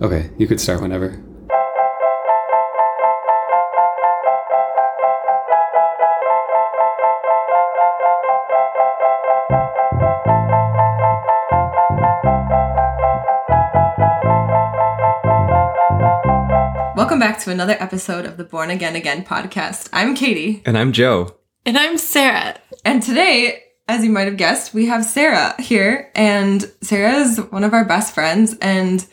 Okay, you could start whenever. Welcome back to another episode of the Born Again Again podcast. I'm Katie, And I'm Joe. And I'm Sarah. and today, as you might have guessed, we have Sarah here. And Sarah is one of our best friends, and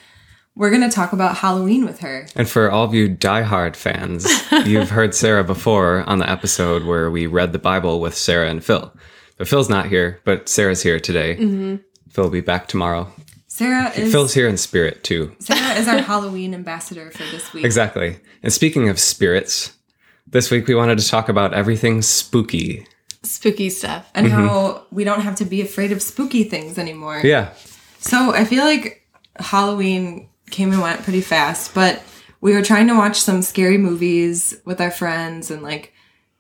we're going to talk about Halloween with her. And for all of you diehard fans, you've heard Sarah before on the episode where we read the Bible with Sarah and Phil. But Phil's not here, but Sarah's here today. Mm-hmm. Phil will be back tomorrow. Sarah is Phil's here in spirit too. Sarah is our Halloween ambassador for this week. Exactly. And speaking of spirits, this week we wanted to talk about everything spooky. Spooky stuff. And mm-hmm. how we don't have to be afraid of spooky things anymore. Yeah. So I feel like Halloween came and went pretty fast, but we were trying to watch some scary movies with our friends and like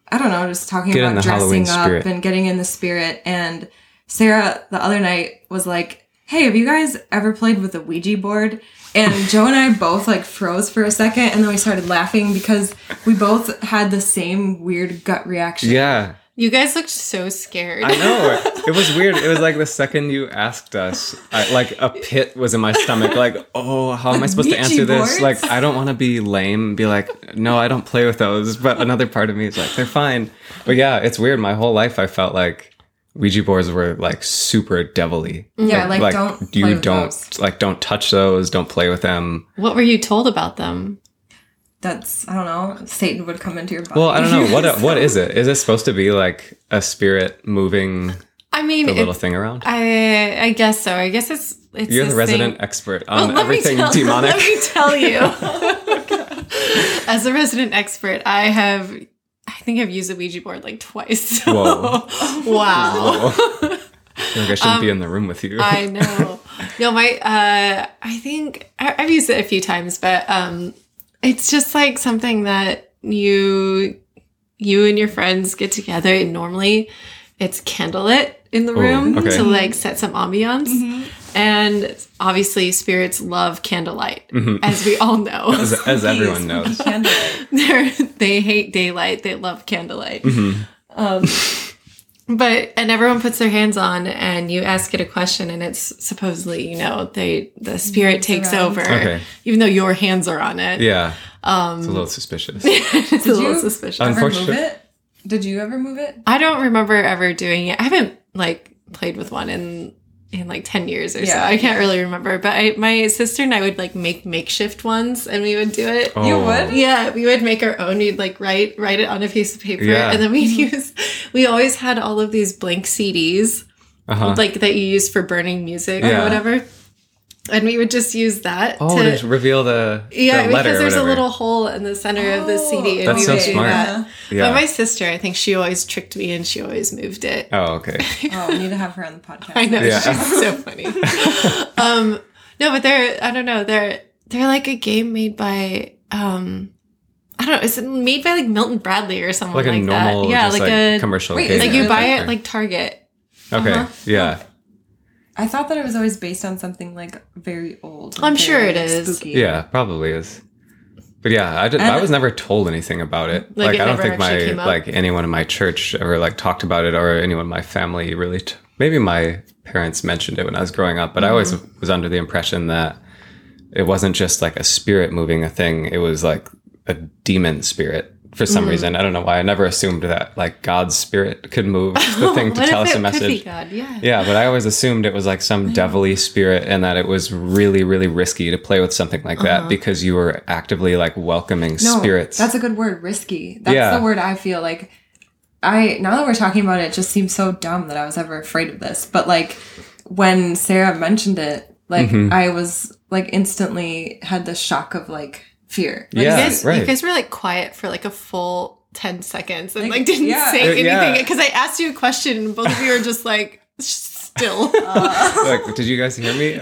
I don't know, just talking Get about dressing up and getting in the spirit. And Sarah the other night was like, Hey, have you guys ever played with a Ouija board? And Joe and I both like froze for a second and then we started laughing because we both had the same weird gut reaction. Yeah. You guys looked so scared. I know. It was weird. It was like the second you asked us, I, like a pit was in my stomach. Like, oh, how am I supposed to answer this? Like, I don't want to be lame and be like, no, I don't play with those. But another part of me is like, they're fine. But yeah, it's weird. My whole life, I felt like Ouija boards were like super devilly. Yeah, like, don't play you with don't those. like don't touch those. Don't play with them. what were you told about them? That's I don't know, Satan would come into your body. Well, I don't know what what is it. Is it supposed to be like a spirit moving I mean, the little thing around? I I guess so. I guess it's it's You're the resident thing- expert on me everything tell- demonic. Let me tell you. As a resident expert, I have I think I've used a Ouija board like twice. So- Whoa. wow. I like I shouldn't be in the room with you. Um, I know. No, my uh I think I, I've used it a few times, but um it's just like something that you you and your friends get together and normally it's candlelit in the Oh, room okay. to like set some ambiance. And obviously spirits love candlelight, mm-hmm. as we all know. as, as everyone knows. They're, they hate daylight. They love candlelight. Mm-hmm. Um, but and everyone puts their hands on, and you ask it a question, and it's supposedly you know they the spirit takes around. over, Okay. even though your hands are on it. Yeah. Um, it's a little suspicious. it's a little you- suspicious. Ever move it? Did you ever move it? I don't remember ever doing it. I haven't like played with one in in like 10 years or so. I can't really remember, but I, my sister and I would like make makeshift ones and we would do it. Oh. You would? Oh. Yeah, we would make our own. We'd like write write it on a piece of paper, Yeah. and then we'd use. We always had all of these blank CDs, Uh-huh. like that you use for burning music Yeah. or whatever, and we would just use that. Oh, to, to reveal the, yeah, the letter because or there's a little hole in the center of the CD, and That's we so would do smart. that. Yeah. But my sister, I think she always tricked me, and she always moved it. oh, okay. Oh, we need to have her on the podcast. I know Yeah. she's so funny. um, no, but they're I don't know they're they're like a game made by um I don't know is it made by like Milton Bradley or someone Like like, a normal, that? Yeah, just like, like, a commercial. Wait, like you buy it Okay. like Target. Okay. uh-huh. Yeah. I thought that it was always based on something like very old. I'm and sure very, it like, is. Spooky. Yeah, probably is. But yeah, I did. I was never told anything about it. Like, Like, it I don't think my actually came up? like anyone in my church ever like talked about it, or anyone in my family really. T- maybe my parents mentioned it when I was growing up, but I always Mm-hmm. was under the impression that it wasn't just like a spirit moving a thing; it was like a demon spirit. For some reason, I don't know why. I never assumed that like God's spirit could move the thing to tell us a it could be message. Yeah. Yeah, but I always assumed it was like some devilly spirit and that it was really, really risky to play with something like that because you were actively like welcoming No, spirits. That's a good word, risky. That's Yeah. the word I feel like. I now that we're talking about it, it just seems so dumb that I was ever afraid of this. But like when Sarah mentioned it, like Mm-hmm. I was like instantly had the shock of like fear. Like, Yeah, You guys, right. you guys were like quiet for like a full 10 seconds and Like, like, didn't yeah. say Uh, anything yeah. because I asked you a question and both of you were just like still. like, did you guys hear me?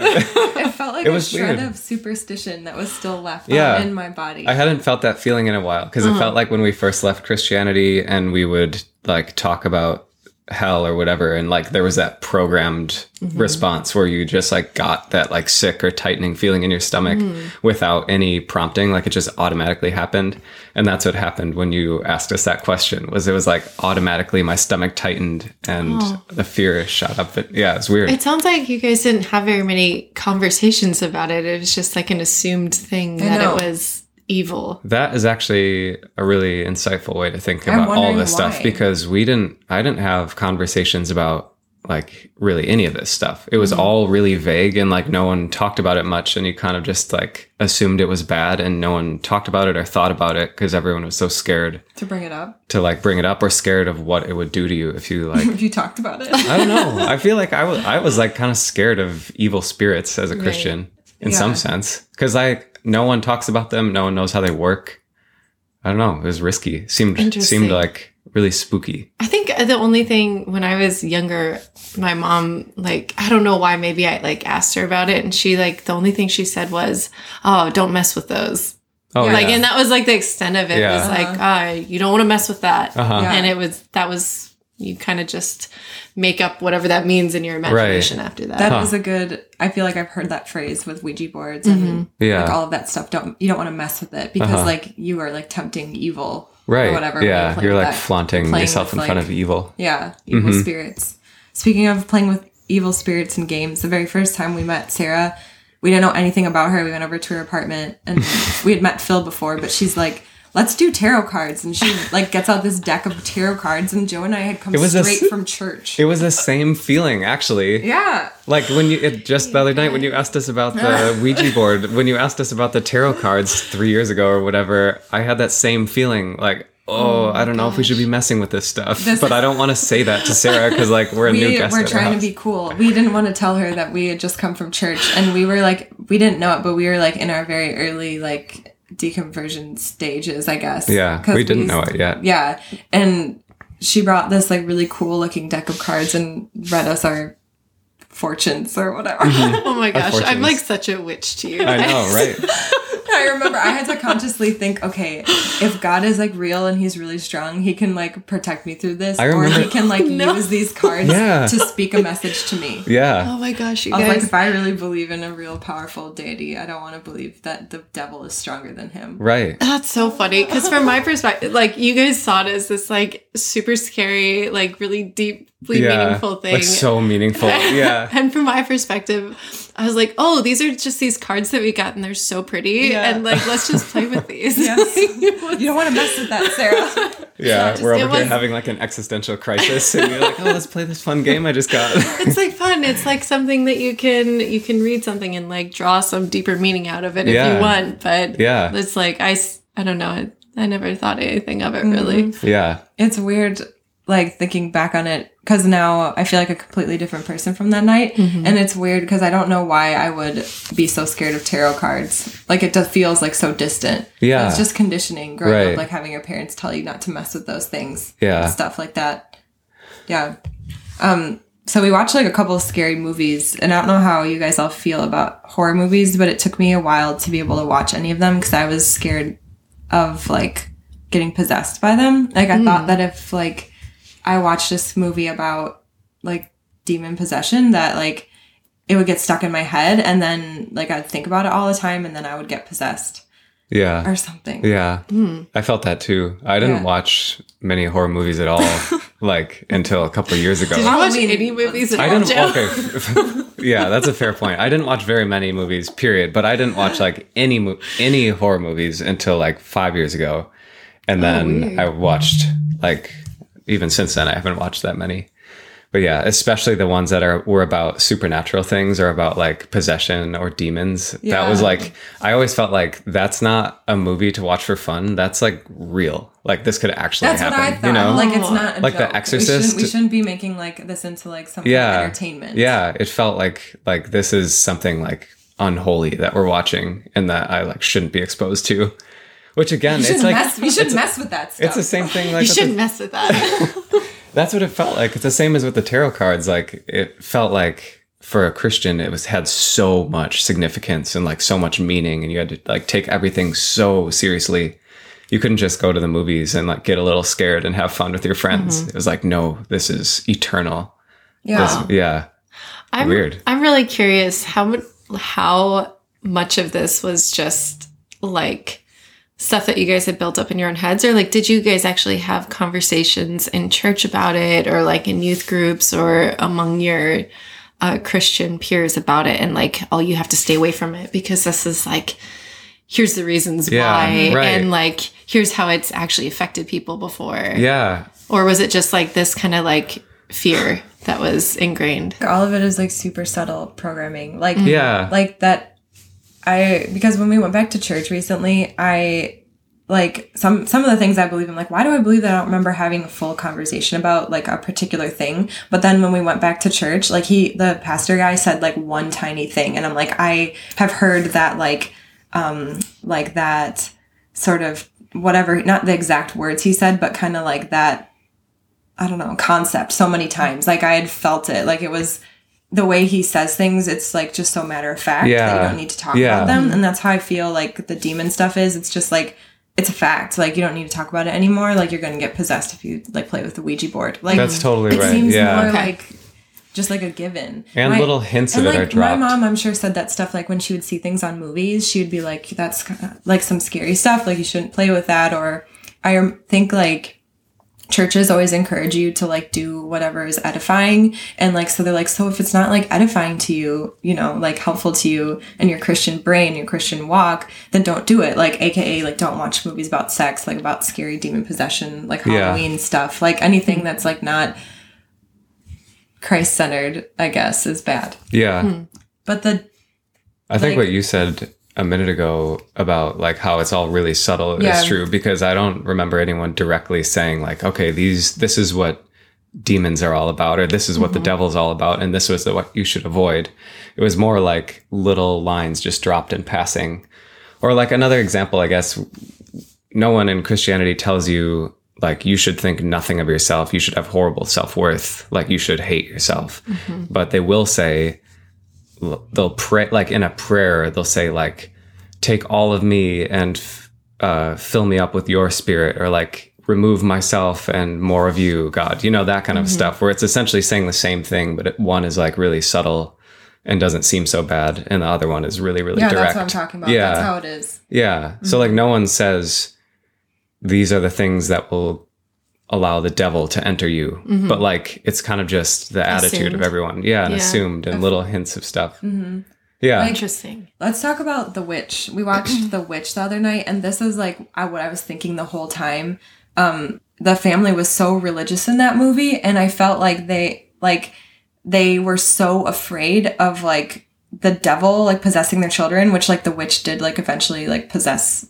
It felt like It a was shred weird. of superstition that was still left Yeah. in my body. I hadn't felt that feeling in a while because Uh-huh. it felt like when we first left Christianity and we would like talk about hell or whatever. And like there was that programmed mm-hmm. response where you just like got that like sick or tightening feeling in your stomach mm. without any prompting. Like it just automatically happened. And that's what happened when you asked us that question was it was like automatically my stomach tightened and oh. the fear shot up. But yeah it's weird. It sounds like you guys didn't have very many conversations about it. It was just like an assumed thing that know. it was evil. That is actually a really insightful way to think about all this stuff because we didn't I didn't have conversations about like really any of this stuff. It was Mm-hmm. all really vague and like no one talked about it much and you kind of just like assumed it was bad and no one talked about it or thought about it because everyone was so scared To bring it up, to like bring it up or scared of what it would do to you if you like if you talked about it. I don't know. I feel like I was I was like kind of scared of evil spirits as a Christian in Yeah. some sense because like no one talks about them. No one knows how they work. I don't know. It was risky. Seemed seemed like really spooky. I think the only thing when I was younger, my mom, like, I don't know why, maybe I like asked her about it. And she, like, the only thing she said was, Oh, don't mess with those. Oh Like, yeah. and that was like the extent of it Yeah. was like, ah, you don't want to mess with that. Uh-huh. Yeah. And it was, that was, you kind of just make up whatever that means in your imagination after that. that That is a good. I feel like I've heard that phrase with Ouija boards and Yeah. like all of that stuff. Don't you don't want to mess with it because Uh-huh. like you are like tempting evil right. or whatever. Yeah. You're like that. flaunting playing yourself with, in front like- of evil. Yeah, evil Mm-hmm. spirits. Speaking of playing with evil spirits in games, the very first time we met Sarah, we didn't know anything about her. We went over to her apartment and we had met Phil before, but she's like, let's do tarot cards. And she like gets out this deck of tarot cards and Joe and I had come It was a straight s- from church. It was the same feeling actually. yeah. Like when you it, just the other night when you asked us about the Ouija board, when you asked us about the tarot cards three years ago or whatever, I had that same feeling. Like, oh, oh I don't know if we should be messing with this stuff, This- but I don't want to say that to Sarah because like we're a new we guest. were at her trying to be cool. We didn't want to tell her that we had just come from church, and we were like, we didn't know it, but we were like in our very early like deconversion stages, I guess. Yeah, we didn't know it yet. Yeah, and she brought this like really cool looking deck of cards and read us our fortunes or whatever. oh my gosh. I'm like such a witch to you. I know, right? I remember I had to consciously think, okay, if God is like real and he's really strong, he can like protect me through this, I or remember- he can like No. use these cards Yeah. to speak a message to me. Yeah. Oh my gosh, you I was like, guys. if I really believe in a real powerful deity, I don't want to believe that the devil is stronger than him. Right. That's so funny because from my perspective, like you guys saw it as this like super scary, like really deeply Yeah. meaningful thing. Like so meaningful. Yeah. and from my perspective, I was like, oh, these are just these cards that we got and they're so pretty. Yeah. And like, let's just play with these. Yes. You don't want to mess with that, Sarah. Yeah. just- We're it over here was- having like an existential crisis and you're like, oh, let's play this fun game I just got. it's like fun. It's like something that you can you can read something and like draw some deeper meaning out of it if you want. But Yeah. it's like I, I don't know. I, I never thought anything of it really. Mm-hmm. yeah. it's weird, like thinking back on it, because now I feel like a completely different person from that night, and it's weird because I don't know why I would be so scared of tarot cards. Like it just feels like so distant. Yeah. it's just conditioning growing Right. up, like having your parents tell you not to mess with those things. Yeah. stuff like that. Yeah. Um. So we watched like a couple of scary movies, and I don't know how you guys all feel about horror movies, but it took me a while to be able to watch any of them because I was scared of like getting possessed by them. Like I thought that if like I watched this movie about like demon possession, that like it would get stuck in my head, and then like I'd think about it all the time, and then I would get possessed Yeah. or something. Yeah. Hmm. I felt that too. I didn't Yeah. watch many horror movies at all, like until a couple of years ago. Did you watch any movies at I all, didn't. Joe? Okay, yeah, that's a fair point. I didn't watch very many movies, period. But I didn't watch like any mo- any horror movies until like five years ago, and oh, then weird. I watched like even since then I haven't watched that many. But yeah, especially the ones that are were about supernatural things or about like possession or demons. That was like I always felt like that's not a movie to watch for fun. That's like real. Like this could actually That's happen. what I thought. You know? Like it's not Like The joke. We Exorcist. shouldn't, we shouldn't be making like this into like some yeah entertainment. yeah it felt like like this is something like unholy that we're watching and that i like shouldn't be exposed to which again it's like mess. You shouldn't mess with that stuff. it's the same thing like You shouldn't the- mess with that. that's what it felt like it's the same as with the tarot cards like it felt like for a christian it was had so much significance and like so much meaning and you had to like take everything so seriously you couldn't just go to the movies and like get a little scared and have fun with your friends. Mm-hmm. It was like, no, this is eternal. Yeah. This- yeah. I'm, Weird. I'm really curious how how much of this was just like stuff that you guys had built up in your own heads, or like did you guys actually have conversations in church about it, or like in youth groups, or among your uh, Christian peers about it, and like oh you have to stay away from it because this is like here's the reasons Yeah, why, right. and like here's how it's actually affected people before, Yeah. or was it just like this kind of like fear that was ingrained? all of it is like super subtle programming. Like Yeah. like that I because when we went back to church recently, I like some some of the things I believe in like why do I believe that I don't remember having a full conversation about like a particular thing but then when we went back to church like he the pastor guy said like one tiny thing and I'm like I have heard that like um like that sort of whatever not the exact words he said but kind of like that I don't know, concept so many times. Like I had felt it. Like it was the way he says things, it's like just so matter of fact that you don't need to talk Yeah. about them. And that's how I feel like the demon stuff is. It's just like it's a fact. Like you don't need to talk about it anymore. Like you're gonna get possessed if you like play with the Ouija board. Like That's totally it right. seems Yeah. more Okay. like just like a given. And My- little hints of and it like are dropped. my mom, I'm sure said that stuff like when she would see things on movies, she would be like, "That's kinda- like some scary stuff. Like you shouldn't play with that." Or I think like churches always encourage you to like do whatever is edifying. And like so they're like so if it's not like edifying to you you know like helpful to you and your christian brain your christian walk then don't do it. Like aka like don't watch movies about sex like about scary demon possession like Yeah. halloween stuff. Like anything that's like not christ centered i guess is bad. Yeah. Hmm. but the I think Like- what you said a minute ago about like how it's all really subtle Yeah. is true because I don't remember anyone directly saying like, okay, these this is what demons are all about, or this is what the mm-hmm. devil's all about, and this was the, what you should avoid. It was more like little lines just dropped in passing, or like another example, I guess. No one in Christianity tells you like you should think nothing of yourself. You should have horrible self worth. Like you should hate yourself, mm-hmm. but they will say they'll pray like in a prayer they'll say like take all of me and uh, fill me up with your spirit or like remove myself and more of you god you know that kind of stuff where it's essentially saying the same thing but it, one is like really subtle and doesn't seem so bad and the other one is really really yeah direct that's what i'm talking about. Yeah. that's how it is. Yeah. So like no one says these are the things that will allow the devil to enter you. But like it's kind of just the attitude of everyone. Yeah, and Yeah. assumed and little hints of stuff. Yeah. Interesting. Let's talk about The Witch. We watched The Witch the other night, and this is like I, what I was thinking the whole time. Um, the family was so religious in that movie, and I felt like they like they were so afraid of like the devil like possessing their children, which like the witch did like eventually like possess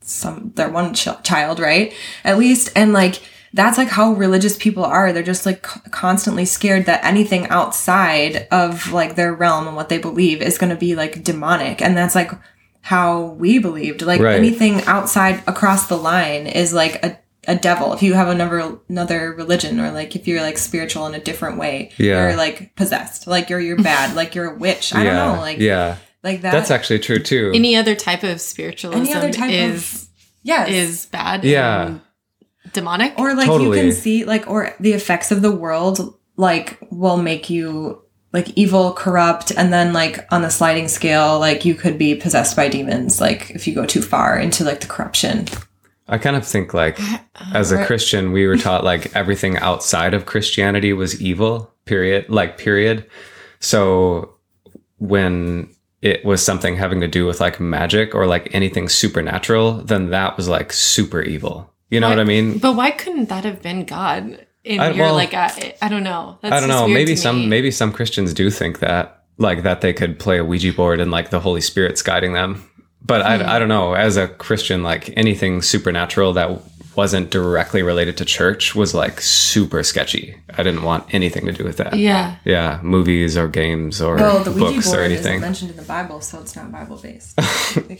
some their one ch- child, right? At least, and like that's like how religious people are. They're just like c- constantly scared that anything outside of like their realm and what they believe is going to be like demonic, and that's like how we believed. Like Right. anything outside across the line is like a a devil. If you have another another religion, or like if you're like spiritual in a different way, Yeah. you're like possessed. Like you're you're bad. like you're a witch. I yeah. don't know. Like yeah. like that. That's actually true too. Any other type of spiritualism Any other type of- is yes. is bad. Yeah. and demonic. or like you can see like or the effects of the world like will make you like evil corrupt and then like on the sliding scale like you could be possessed by demons like if you go too far into like the corruption I kind of think like as a Christian, we were taught like everything outside of Christianity was evil, period, like period. So when it was something having to do with like magic or like anything supernatural, then that was like super evil. You know what I mean? But why couldn't that have been God? In I- your well, like, I, I don't know. That's I don't know. Maybe some me. maybe some Christians do think that like that they could play a Ouija board and like the Holy Spirit's guiding them. But Hmm. I I don't know. As a Christian, like anything supernatural that wasn't directly related to church was like super sketchy. I didn't want anything to do with that. Yeah. Yeah, movies or games or well the ouija books or board isn't anything. mentioned in the bible so it's not bible based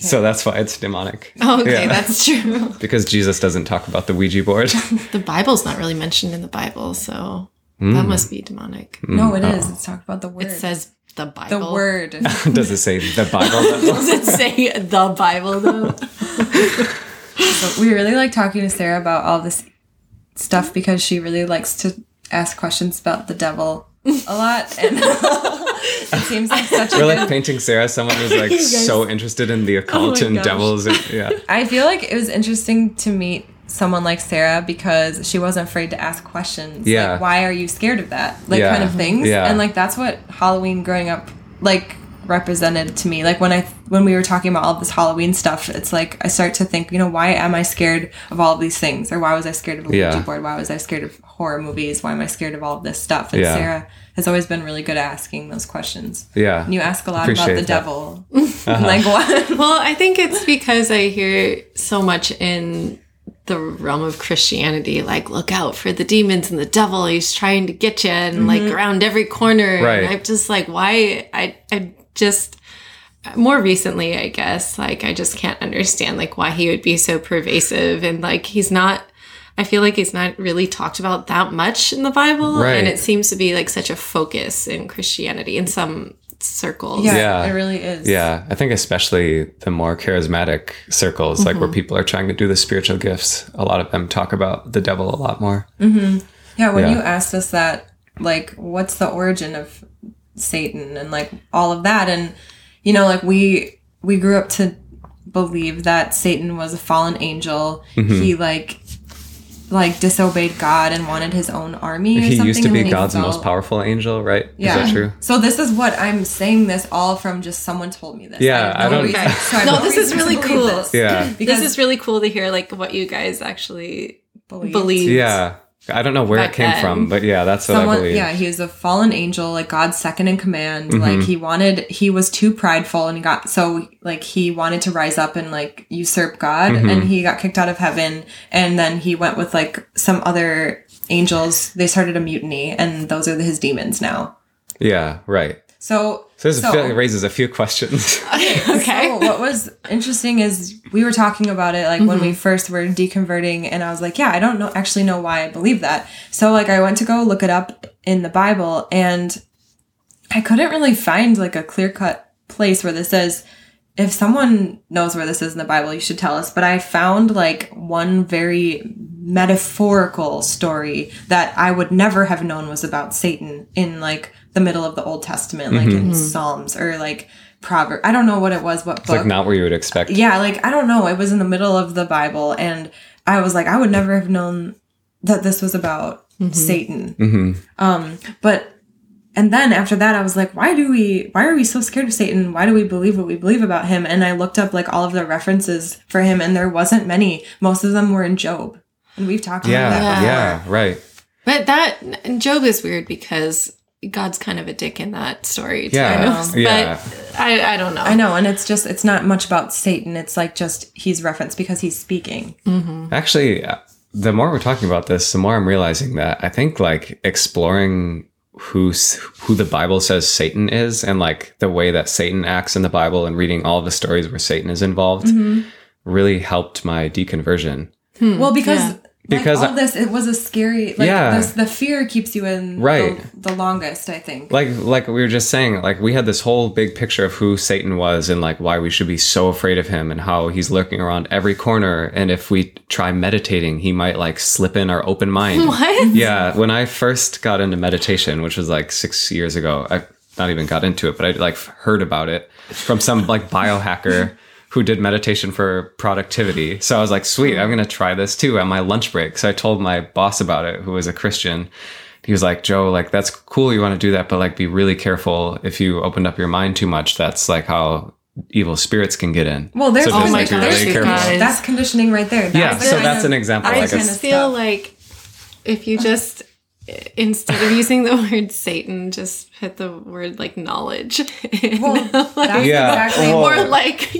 So that's why it's demonic. Oh, okay, Yeah. that's true. Because Jesus doesn't talk about the Ouija board. The Bible's not really mentioned in the Bible, so Hmm. that must be demonic. no it is it's talked about the word It says the Bible. the word Does it say the Bible? Does it say the Bible though? So we really like talking to Sarah about all this stuff because she really likes to ask questions about the devil a lot, and it seems like such a We're good like painting Sarah someone who's like so interested in the oh occult my and gosh. devils. And, yeah. I feel like it was interesting to meet someone like Sarah because she wasn't afraid to ask questions. Yeah. Like, why are you scared of that? Like, Yeah. kind of things. Yeah. And like, that's what Halloween growing up, like, represented to me. Like, when I, when we were talking about all this Halloween stuff, it's like, I start to think, you know, why am I scared of all of these things? Or why was I scared of a Yeah. Ouija board? Why was I scared of horror movies? Why am I scared of all of this stuff? And Yeah. Sarah has always been really good at asking those questions. Yeah. And you ask a lot about the that. devil. Uh-huh. like, what? Well, I think it's because I hear so much in the realm of Christianity, like look out for the demons and the devil. He's trying to get you, and like mm-hmm. around every corner. Right. And I'm just like, why? I I just more recently, I guess, like I just can't understand like why he would be so pervasive and like he's not. I feel like he's not really talked about that much in the Bible, Right. and it seems to be like such a focus in Christianity in some circles. Yeah, Yeah. it really is. Yeah, I think especially the more charismatic circles, like Mm-hmm. where people are trying to do the spiritual gifts, a lot of them talk about the devil a lot more. Yeah, when Yeah. you asked us that, like, what's the origin of Satan and like all of that, and you know, like we we grew up to believe that Satan was a fallen angel. Mm-hmm. He like like disobeyed God and wanted his own army. Or He something, used to be God's fell- most powerful angel, right? Yeah. Is that true? So this is what I'm saying. This all from just someone told me this. Yeah, have I don't- reason- so I No, this is really cool. this. Yeah. because this is really cool to hear like what you guys actually believe. Yeah. I don't know where it came then. from, but yeah, that's what I believe. yeah he was a fallen angel like god's second in command Mm-hmm. like he wanted he was too prideful and he got so like he wanted to rise up and like usurp god Mm-hmm. and he got kicked out of heaven and then he went with like some other angels they started a mutiny and those are his demons now Yeah, right. so So this so- raises a few questions. okay. so what was interesting is we were talking about it like when we mm-hmm. first were deconverting and I was like, yeah, I don't know actually know why I believe that. So like I went to go look it up in the Bible and I couldn't really find like a clear-cut place where this says if someone knows where this is in the Bible, you should tell us. But I found like one very metaphorical story that I would never have known was about Satan in like the middle of the Old Testament, like in mm-hmm. Psalms or like Proverbs. I don't know what it was, what It's book. like not where you would expect. yeah, like I don't know. It was in the middle of the Bible, and I was like, I would never have known that this was about Satan. hmm Um, but and then after that, I was like, why do we? Why are we so scared of Satan? Why do we believe what we believe about him? And I looked up like all of the references for him, and there wasn't many. Most of them were in Job, and we've talked about that. yeah, before. right. But that and Job is weird because God's kind of a dick in that story. Yeah, kind of. yeah. But I, I don't know. I know, and it's just it's not much about Satan. It's like just he's referenced because he's speaking. Mm-hmm. Actually, uh, the more we're talking about this, the more I'm realizing that I think like exploring who's who the Bible says Satan is and like the way that Satan acts in the Bible and reading all the stories where Satan is involved mm-hmm. really helped my deconversion. Hmm. Well, because Yeah. Like, Because all I- this, it was a scary. Like, Yeah. this, the fear keeps you in Right. the, the longest. I think. Like like we were just saying, like we had this whole big picture of who Satan was and like why we should be so afraid of him and how he's lurking around every corner and if we try meditating, he might like slip in our open mind. What? Yeah, when I first got into meditation, which was like six years ago, I not even got into it, but I like heard about it from some like biohacker who did meditation for productivity. So I was like, sweet, I'm gonna try this too at my lunch break. So I told my boss about it, who was a Christian. He was like, Joe, like that's cool, you want to do that, but like be really careful if you opened up your mind too much. That's like how evil spirits can get in. Well, there's, So Oh just, my like, be really you careful. guys. that's conditioning right there. That's Yeah, so that's of- an example. I Like kind just of feel stuff. like if you just instead of using the word Satan, just put the word like knowledge. Well, like, that's Yeah, exactly. well- or like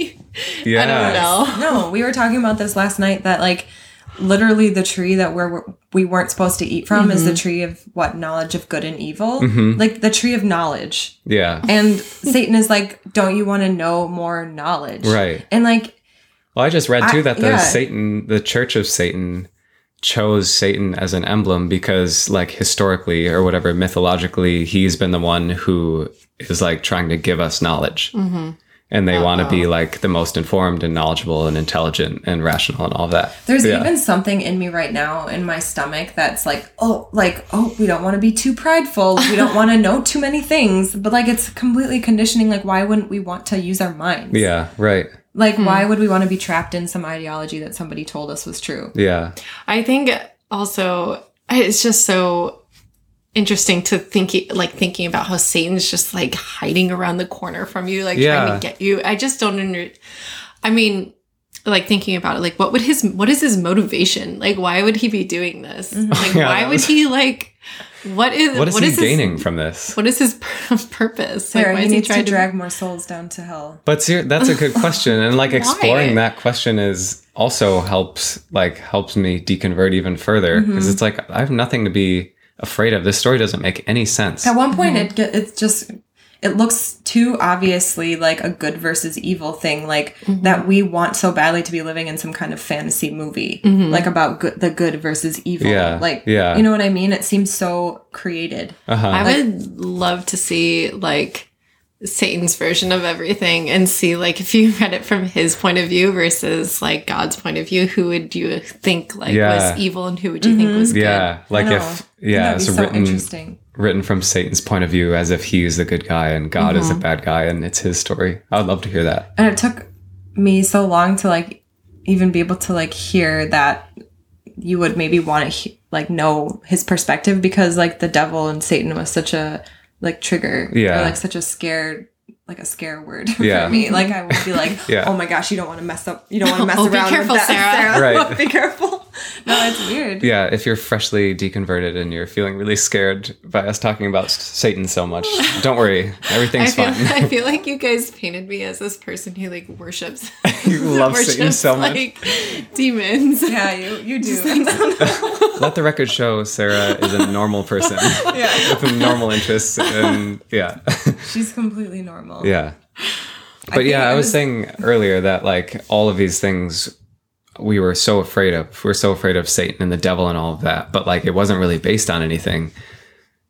Yeah. I don't know. No, we were talking about this last night. That like, literally, the tree that we're we weren't supposed to eat from is the mm-hmm. tree of what knowledge of good and evil. Mm-hmm. Like the tree of knowledge. Yeah. And Satan is like, don't you want to know more knowledge? Right. And like, Well, I just read too I- that the yeah. Satan, the Church of Satan, chose Satan as an emblem because, like, historically or whatever, mythologically, he's been the one who is like trying to give us knowledge. Mm-hmm. and they want to be like the most informed and knowledgeable and intelligent and rational and all of that. There's Yeah. even something in me right now in my stomach that's like, oh, like, oh, we don't want to be too prideful. We don't want to know too many things. But like, it's completely conditioning. Like, why wouldn't we want to use our minds? yeah, right. Like, hmm. why would we want to be trapped in some ideology that somebody told us was true? Yeah. I think also it's just so interesting to think like thinking about how Satan's just like hiding around the corner from you, like Yeah. trying to get you. I just don't under I mean, like thinking about it, like what would his what is his motivation? Like why would he be doing this? Like Yeah, why that would he like what is What is he his- gaining from this? what is his pur- purpose? Sarah, why he is needs to trying drag more souls down to hell. But ser- that's a good question, and like exploring that question is also helps like helps me deconvert even further because Mm-hmm. it's like I have nothing to be afraid of. This story doesn't make any sense. At one point, it get, it's just it looks too obviously like a good versus evil thing, like mm-hmm. that we want so badly to be living in some kind of fantasy movie, mm-hmm. like about good, the good versus evil. Yeah, like yeah. you know what I mean. It seems so created. Uh-huh. I would love to see like Satan's version of everything and see like if you read it from his point of view versus like God's point of view, who would you think like Yeah. was evil and who would you think mm-hmm. was good? yeah, like if yeah, That'd it's so written interesting. Written from Satan's point of view as if he's the good guy and God is the Mm-hmm. bad guy and it's his story. I would love to hear that. And it took me so long to like even be able to like hear that you would maybe want to he- like know his perspective because like the devil and Satan was such a like trigger Yeah. or like such a scared like a scare word Yeah. for me. Like I would be like, Yeah. oh my gosh, you don't want to mess up. You don't want to mess Oh, be around careful, with that, Sarah. Right. be careful. No, it's weird. Yeah, if you're freshly deconverted and you're feeling really scared by us talking about Satan so much, don't worry, I everything's feel fine. I feel like you guys painted me as this person who like worships You love Satan so much. like demons. Yeah, you you do. Let the record show Sarah is a normal person yeah, with normal interests and yeah. she's completely normal. yeah. But think yeah, I I was was- saying earlier that like all of these things we were so afraid of. We are so afraid of Satan and the devil and all of that, but like it wasn't really based on anything.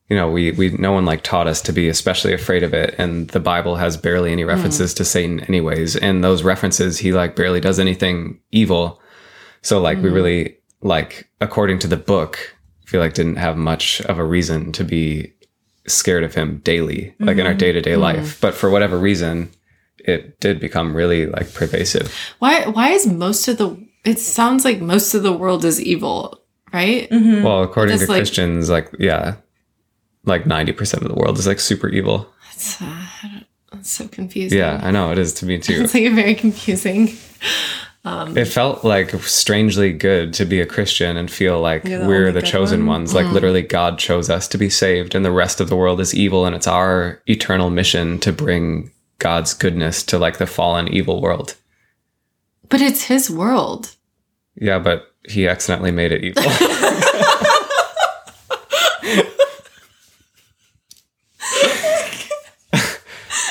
You know, we we no one like taught us to be especially afraid of it and the Bible has barely any hmm. references to Satan anyways, and those references he like barely does anything evil. So like we hmm. really like according to the book, I feel like didn't have much of a reason to be scared of him daily, like in our day to day life. But for whatever reason, it did become really like pervasive. Why why is most of the it sounds like most of the world is evil, right? Mm-hmm. Well, according Just to like- Christians, like yeah, like ninety percent of the world is like super evil. It's, uh, I so confusing. Yeah, I know it is to me too. It's like very confusing. Um, it felt like strangely good to be a Christian and feel like the we're the chosen one. ones. Like mm. literally, God chose us to be saved, and the rest of the world is evil, and it's our eternal mission to bring God's goodness to like the fallen evil world. But it's his world. Yeah, but he accidentally made it evil.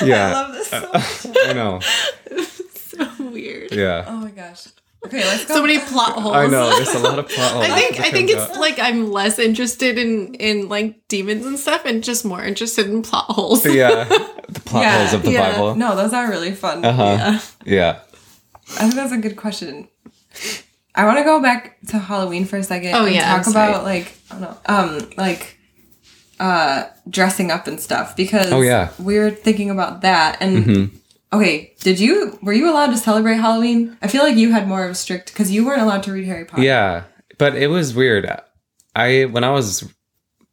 yeah, I love this so much. I know. So weird. Yeah. Oh my gosh. Okay, let's go. So many plot holes. I know. There's a lot of plot holes. I think I think it's out. like I'm less interested in in like demons and stuff and just more interested in plot holes. yeah, the plot holes of the yeah. Bible. No, those are really fun. Uh huh. Yeah. Yeah. I think that's a good question. I want to go back to Halloween for a second. Oh, and yeah, talk I'm about sorry. like I don't know, um, like uh, dressing up and stuff because Oh, yeah. we were thinking about that. And Mhm. okay, did you were you allowed to celebrate Halloween? I feel like you had more of a strict because you weren't allowed to read Harry Potter. Yeah, but it was weird. I when I was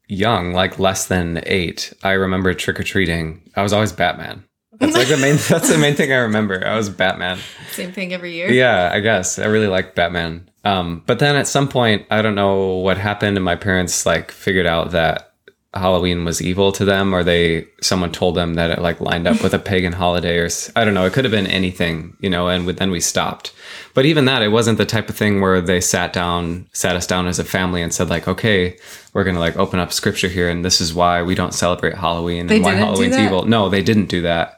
young, like less than eight, I remember trick or treating. I was always Batman. That's like the main. That's the main thing I remember. I was Batman. Same thing every year. Yeah, I guess I really liked Batman. Um, but then at some point, I don't know what happened, and my parents like figured out that Halloween was evil to them, or they someone told them that it like lined up with a pagan holiday, or I don't know. It could have been anything, you know. And then we stopped. But even that, it wasn't the type of thing where they sat down, sat us down as a family, and said like, okay, we're gonna like open up scripture here, and this is why we don't celebrate Halloween They and why Halloween's evil. No, they didn't do that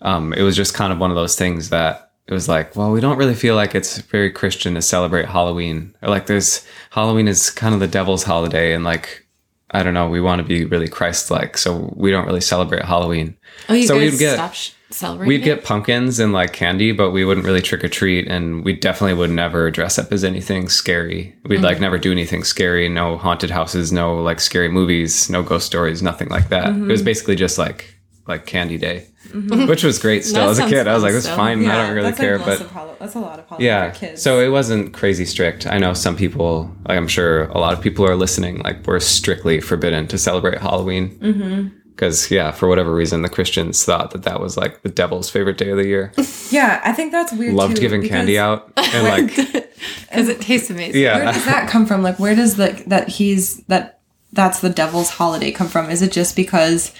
um, it was just kind of one of those things that it was like, well, we don't really feel like it's very Christian to celebrate Halloween. Or like there's Halloween is kind of the devil's holiday and like I don't know, we want to be really Christ like, so we don't really celebrate Halloween. Oh, you So guys we'd get- sh- celebrate. We'd get pumpkins and like candy, but we wouldn't really trick or treat, and we definitely would never dress up as anything scary. We'd like never do anything scary. No haunted houses, no like scary movies, no ghost stories, nothing like that. It was basically just like like candy day, mm-hmm. which was great. Still, as a kid, I was like, "It's still. fine. I don't really care." Like but that's a lot of Halloween yeah for kids. so it wasn't crazy strict i know some people like i'm sure a lot of people are listening like we're strictly forbidden to celebrate halloween mm-hmm. because yeah for whatever reason the christians thought that that was like the devil's favorite day of the year yeah, I think that's weird. loved too, giving candy out and like because it tastes amazing. yeah Where does that come from? Like, where does the that he's that that's the devil's holiday come from? Is it just because?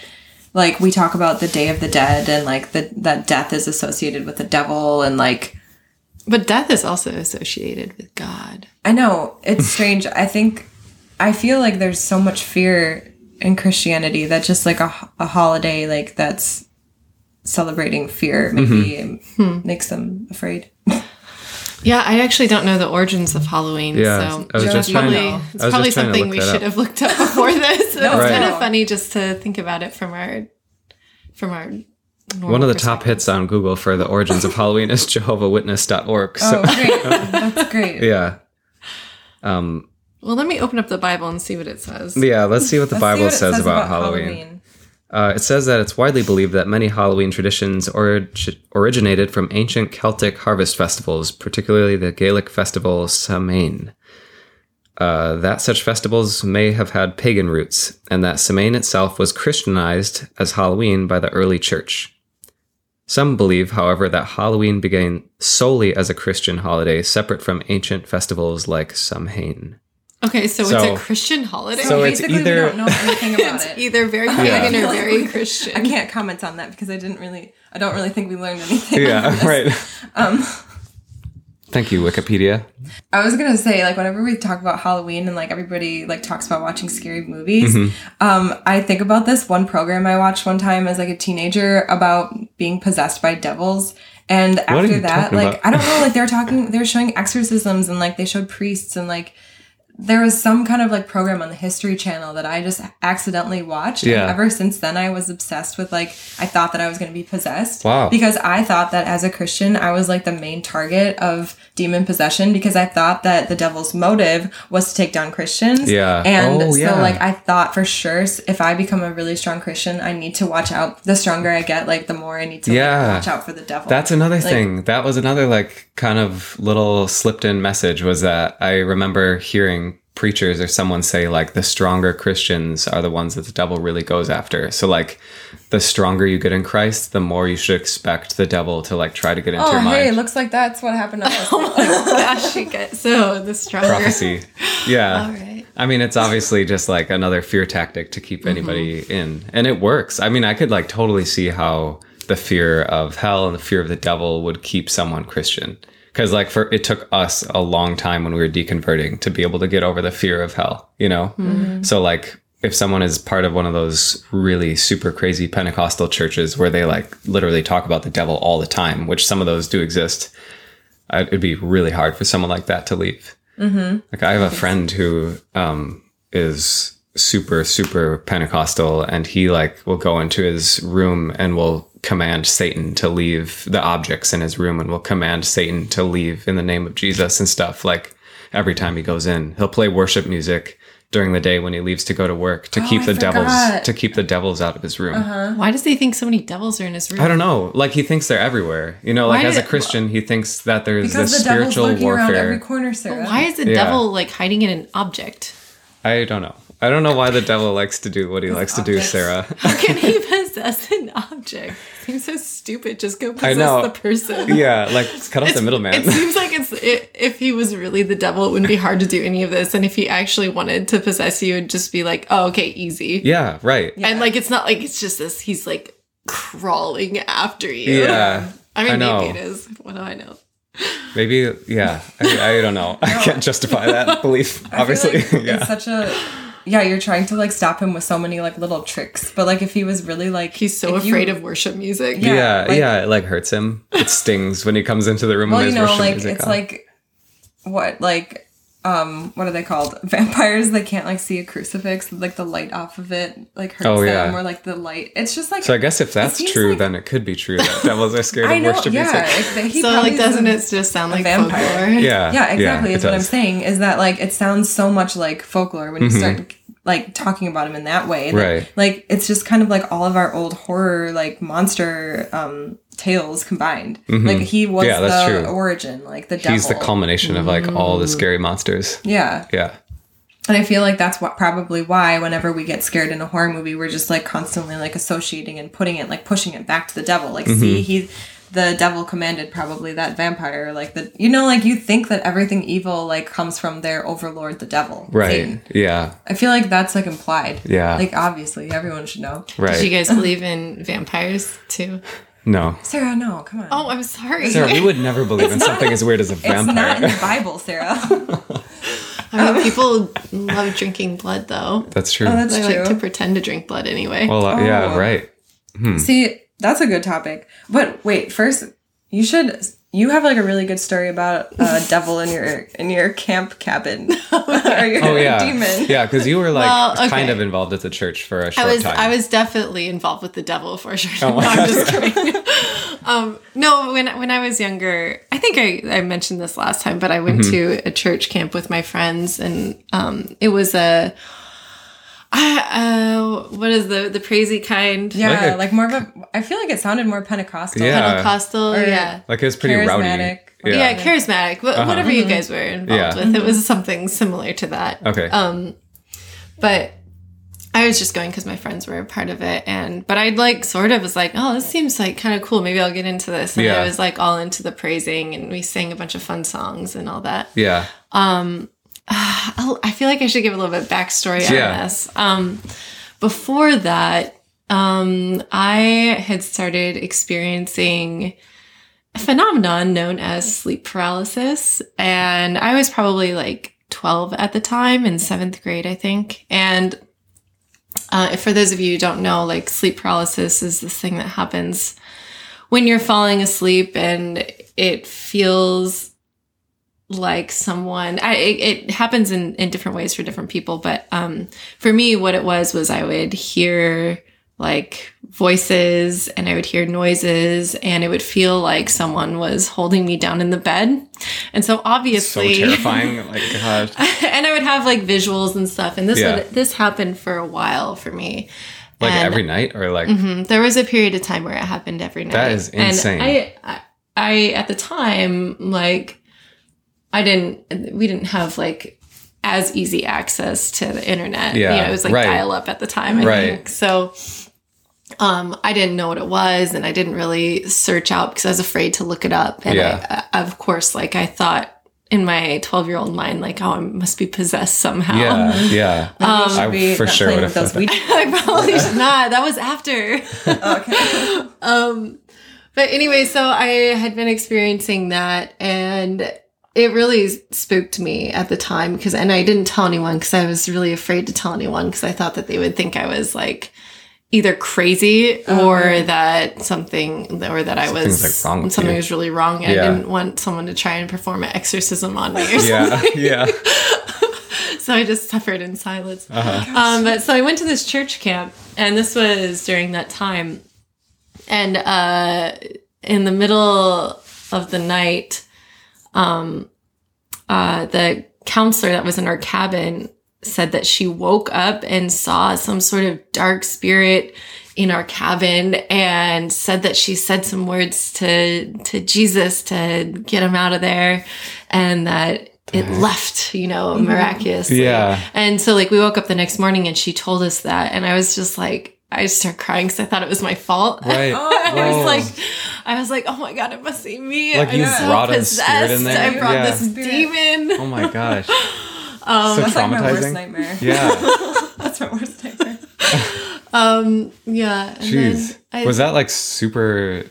Like we talk about the Day of the Dead and like the that death is associated with the devil and like But death is also associated with God. I know it's strange. I think I feel like there's so much fear in Christianity that just like a, a holiday like that's celebrating fear maybe mm-hmm. makes them afraid. Yeah, I actually don't know the origins of Halloween. Yeah, so I was just you trying probably, to. it's I was probably just trying to something look we should up. have looked up before this. it's Right. kind of funny just to think about it from our from our. One of the top hits on Google for the origins of Halloween is JehovahWitness.org. So Oh, great! That's great. yeah, um, Well, let me open up the Bible and see what it says. yeah. Let's see what the Let's Bible what it says, about, Halloween. Uh, it says that it's widely believed that many Halloween traditions orig- originated from ancient Celtic harvest festivals, particularly the Gaelic festival Samhain. Uh, that such festivals may have had pagan roots, and that Samhain itself was Christianized as Halloween by the early church. Some believe, however, that Halloween began solely as a Christian holiday, separate from ancient festivals like Samhain. Okay, so, So- it's a Christian holiday. So it's basically, either- we don't know anything about it's it. either very Yeah. pagan or very Christian. I can't comment on that because I didn't really. I don't really think we learned anything. Yeah, right. Um, Thank you, Wikipedia. I was gonna say, like, whenever we talk about Halloween and like everybody like talks about watching scary movies, Mm-hmm. um, I think about this one program I watched one time as like a teenager about being possessed by devils. And after that, like about? I don't know, like they're talking, they're showing exorcisms and like they showed priests and like there was some kind of like program on the History Channel that I just accidentally watched. Yeah. And ever since then, I was obsessed with like I thought that I was going to be possessed. Wow. Because I thought that as a Christian, I was like the main target of demon possession because I thought that the devil's motive was to take down Christians. Yeah. And Oh, so yeah. like I thought for sure if I become a really strong Christian, I need to watch out. The stronger I get, like the more I need to like, Yeah. watch out for the devil. That's another Like- thing. That was another like kind of little slipped in message was that I remember hearing preachers or someone say like the stronger Christians are the ones that the devil really goes after. So like the stronger you get in Christ, the more you should expect the devil to like try to get into Oh, your hey, mind. looks like that's what happened to us. Oh gosh, you get so the stronger. Prophecy. Yeah. All right. I mean, it's obviously just like another fear tactic to keep mm-hmm. anybody in. And it works. I mean, I could like totally see how the fear of hell and the fear of the devil would keep someone Christian. Because like for it took us a long time when we were deconverting to be able to get over the fear of hell, you know? So like if someone is part of one of those really super crazy Pentecostal churches where they like literally talk about the devil all the time, which some of those do exist, it'd be really hard for someone like that to leave. Like I have a friend who um, is super super Pentecostal, and he like will go into his room and will command Satan to leave the objects in his room, and will command Satan to leave in the name of Jesus and stuff. Like every time he goes in, he'll play worship music during the day when he leaves to go to work to oh, keep I the devils to keep the devils out of his room. Uh-huh. Why does he think so many devils are in his room? I don't know. Like he thinks they're everywhere. You know, like Why as a did- Christian, he thinks that there's because this the spiritual lurking around every corner, Sarah. Why is the Yeah. devil like hiding in an object? I don't know. I don't know why the devil likes to do what he likes to do. Sarah. How can he possess an object? Seems so stupid. Just go possess know. the person. yeah, like cut off the middleman. It seems like it's i if he was really the devil, it wouldn't be hard to do any of this. And if he actually wanted to possess you, it'd just be like, oh, okay, easy. yeah, right. And like, it's not like it's just this. He's like crawling after you. Yeah. I mean, I know. maybe it is. What do I know? Maybe, yeah. I, I don't know. I can't justify that belief, I feel obviously. like yeah. It's such a yeah. You're trying to like stop him with so many like little tricks, but like if he was really like He's so if you- afraid of worship music. Yeah, Yeah, like- yeah, it like hurts him. It stings when he comes into the room Well, and you know, like it's on. like what like um what are they called vampires they can't like see a crucifix like the light off of it like hurts Oh, them yeah. or like the light it's just like So I guess if that's true, like- then it could be true that devils are scared I of worship worshiping yeah Satan. if they- he so probably like doesn't it just sound like vampire. folklore? Yeah, yeah exactly it is what i'm saying is that like it sounds so much like folklore when you start like talking about him in that way Mm-hmm. Right. like it's just kind of like all of our old horror like monster um tales combined like he was Mm-hmm. Yeah, that's the true. origin like the devil He's the culmination of like all the scary monsters. yeah Yeah. And I feel like that's what probably why whenever we get scared in a horror movie, we're just like constantly like associating and putting it like pushing it back to the devil. Like, Mm-hmm. see, he the devil commanded probably that vampire. Like the you know, like you think that everything evil like comes from their overlord, the devil. Right. Satan. Yeah. I feel like that's like implied. Yeah. Like obviously everyone should know. Right. Did you guys believe in vampires too? no. Sarah, no, come on. Oh, I'm sorry. Sarah, we would never believe in something as weird as a vampire it's not in the Bible, Sarah. I mean, people love drinking blood though. That's true. Oh, that's They like to pretend to drink blood anyway. well, uh, yeah, Oh. right. See, that's a good topic. But wait, first you should you have like a really good story about a devil in your in your camp cabin. or your Oh yeah, demon. yeah, because you were like Well, okay. kind of involved at the church for a short I was time. I was definitely involved with the devil for sure. Oh no, I'm just kidding. um, no, when when I was younger, I think I, I mentioned this last time, but I went Mm-hmm. to a church camp with my friends, and um, it was a. Uh, uh, what is the the crazy kind? Yeah, Like a- like more of a. I feel like it sounded more Pentecostal. Yeah. Pentecostal, Or- yeah. like it was pretty rowdy. charismatic. Yeah. Yeah, charismatic, but whatever you guys were involved Yeah. with, it was something similar to that. Okay. Um, but I was just going because my friends were a part of it, and but I'd like sort of was like, oh, this seems like kind of cool. Maybe I'll get into this. And Yeah. I was like all into the praising, and we sang a bunch of fun songs and all that. yeah. I'll, I feel like I should give a little bit of backstory Yeah. on this. Um, before that, um, I had started experiencing a phenomenon known as sleep paralysis, and I was probably like 12 at the time in seventh grade, I think. And uh, for those of you who don't know, like sleep paralysis is this thing that happens when you're falling asleep and it feels like someone I, it, it happens in, in different ways for different people but um, for me what it was was i would hear like voices and i would hear noises and it would feel like someone was holding me down in the bed and so obviously So terrifying. Like God. and i would have like visuals and stuff and this Yeah. would this happened for a while for me Like And- every night or like Mhm. There was a period of time where it happened every night. That is insane. And I, I, I at the time, like, I didn't. We didn't have like as easy access to the internet. Yeah, you know, it was like right. dial up at the time. I Right. think so. Um, I didn't know what it was, and I didn't really search out because I was afraid to look it up. And Yeah. I, of course, like I thought in my twelve-year-old mind, like, oh, I must be possessed somehow. yeah, yeah. Maybe you should I be for sure playing would've with those. I probably should not. That was after. okay. Um, but anyway, so I had been experiencing that and it really spooked me at the time because, and I didn't tell anyone because I was really afraid to tell anyone because I thought that they would think I was like either crazy or that something, or that I was, like, wrong with something you. was really wrong. And Yeah. I didn't want someone to try and perform an exorcism on me or something. Yeah, yeah. so I just suffered in silence. Uh-huh. Um, but so I went to this church camp, and this was during that time. And uh, in the middle of the night, um, uh, the counselor that was in our cabin said that she woke up and saw some sort of dark spirit in our cabin and said that she said some words to to Jesus to get him out of there and that it left, you know, miraculously. Yeah. And so like we woke up the next morning and she told us that and I was just like I just started crying because I thought it was my fault. Right. I was like, I was like, oh my god, it must be me. Like you I'm so brought a spirit in possessed. there? I brought Yeah. this demon. Oh my gosh. Um, so That's like my worst traumatizing. nightmare. yeah. That's my worst nightmare. um, yeah. And Jeez. then I, Was that like super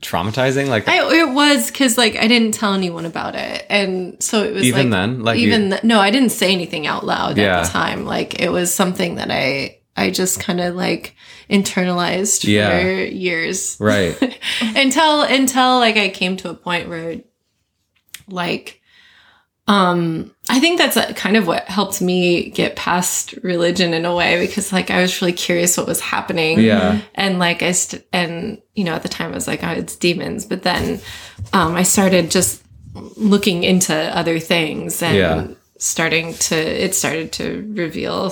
traumatizing? Like I, it was because like I didn't tell anyone about it, and so it was even like, then? Like even you, th- no, I didn't say anything out loud Yeah. at the time. Like it was something that I I just kind of like internalized Yeah. for years. right. until until like I came to a point where like um i think that's uh, kind of what helped me get past religion in a way because like i was really curious what was happening Yeah. and like i st- and you know at the time i was like oh it's demons but then um i started just looking into other things and Yeah. starting to it started to reveal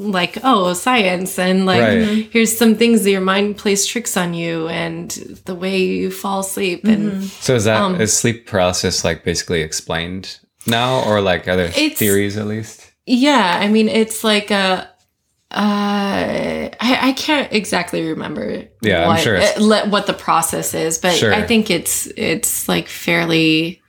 like oh science and like Right. here's some things that your mind plays tricks on you and the way you fall asleep and So is that is Um, sleep paralysis like basically explained now, or like other theories at least? Yeah, I mean, it's like a. Uh, I, I can't exactly remember. Yeah, I'm what, sure it's- uh, le- what the process is, but Sure. I think it's it's like fairly.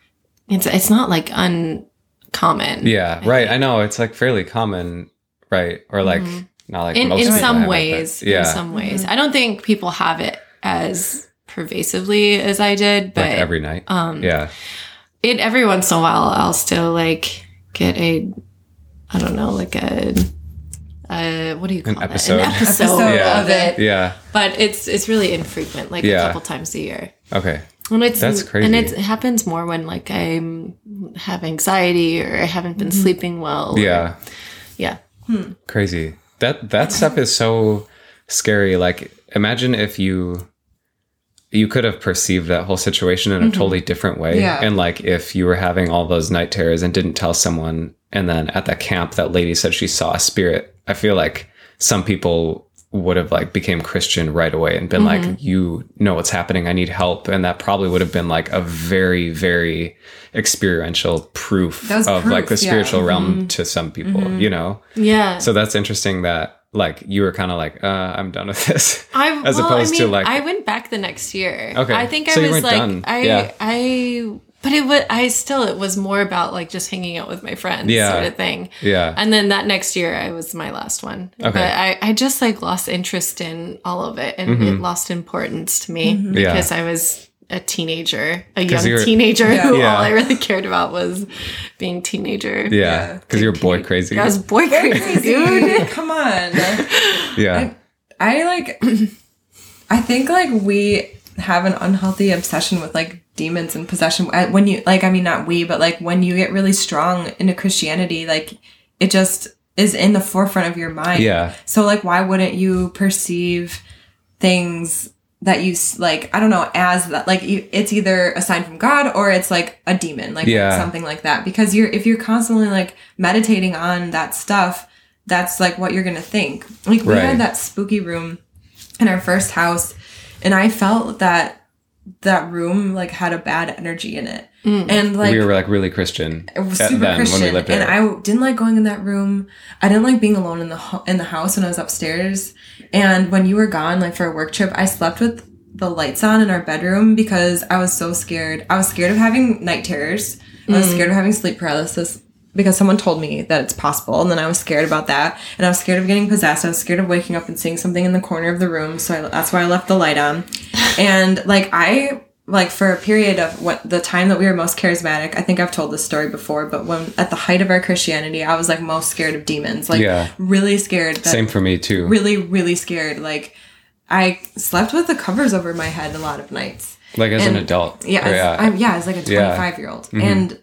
It's it's not like uncommon. Yeah, right. I know it's like fairly common, right? Or like not like Mm-hmm. in most in people some have it, ways. yeah, In some ways, I don't think people have it as pervasively as I did, but like every night. um, yeah, it every once in a while I'll still like get a I don't know like a uh what do you call An it episode. an episode, Episode Yeah. of it yeah. but it's it's really infrequent like Yeah. a couple times a year Okay, and it's That's crazy. and it happens more when like I have anxiety or I haven't been sleeping well or- yeah crazy. That that stuff is so scary. Like, imagine if you you could have perceived that whole situation in a mm-hmm. totally different way, Yeah. and like if you were having all those night terrors and didn't tell someone, and then at that camp that lady said she saw a spirit. I feel like some people would have like became christian right away and been like mm-hmm. you know what's happening i need help and that probably would have been like a very very experiential proof of like the proof, yeah. spiritual realm mm-hmm. to some people mm-hmm. you know yeah so that's interesting that like you were kind of like uh i'm done with this I as well, opposed I to like I went back the next year. Okay. I think I was like done. I Yeah. I but it was I still it was more about like just hanging out with my friends Yeah. sort of thing. yeah And then that next year I was my last one. Okay. But I, I just like lost interest in all of it and it lost importance to me Mm-hmm. Yeah. because I was a teenager, a young you're- teenager who Yeah. all I really cared about was being teenager. yeah because you're boy crazy I was boy crazy, dude. Dude, come on. yeah I like I think like we have an unhealthy obsession with like demons and possession when you like I mean not we but like when you get really strong into Christianity like it just is in the forefront of your mind. Yeah. So like why wouldn't you perceive things that you s- like I don't know as that like you, it's either a sign from God or it's like a demon like Yeah. something like that because you're if you're constantly like meditating on that stuff that's like what you're gonna think like we Right. had that spooky room in our first house and I felt that that room like had a bad energy in it mm. and like we were like really christian it was super then Christian, when we lived and there I didn't like going in that room. I didn't like being alone in the ho- in the house when I was upstairs. And when you were gone, like for a work trip, I slept with the lights on in our bedroom because I was so scared. I was scared of having night terrors. I was mm. scared of having sleep paralysis because someone told me that it's possible, and then I was scared about that. And I was scared of getting possessed. I was scared of waking up and seeing something in the corner of the room. So I, that's why I left the light on. and like I like for a period of what the time that we were most charismatic i think i've told this story before but when at the height of our christianity i was like most scared of demons like Yeah. really scared that, same for me too really really scared like i slept with the covers over my head a lot of nights like as an adult yeah, as, I'm, yeah, as like a Yeah. 25 year old. Mm-hmm. And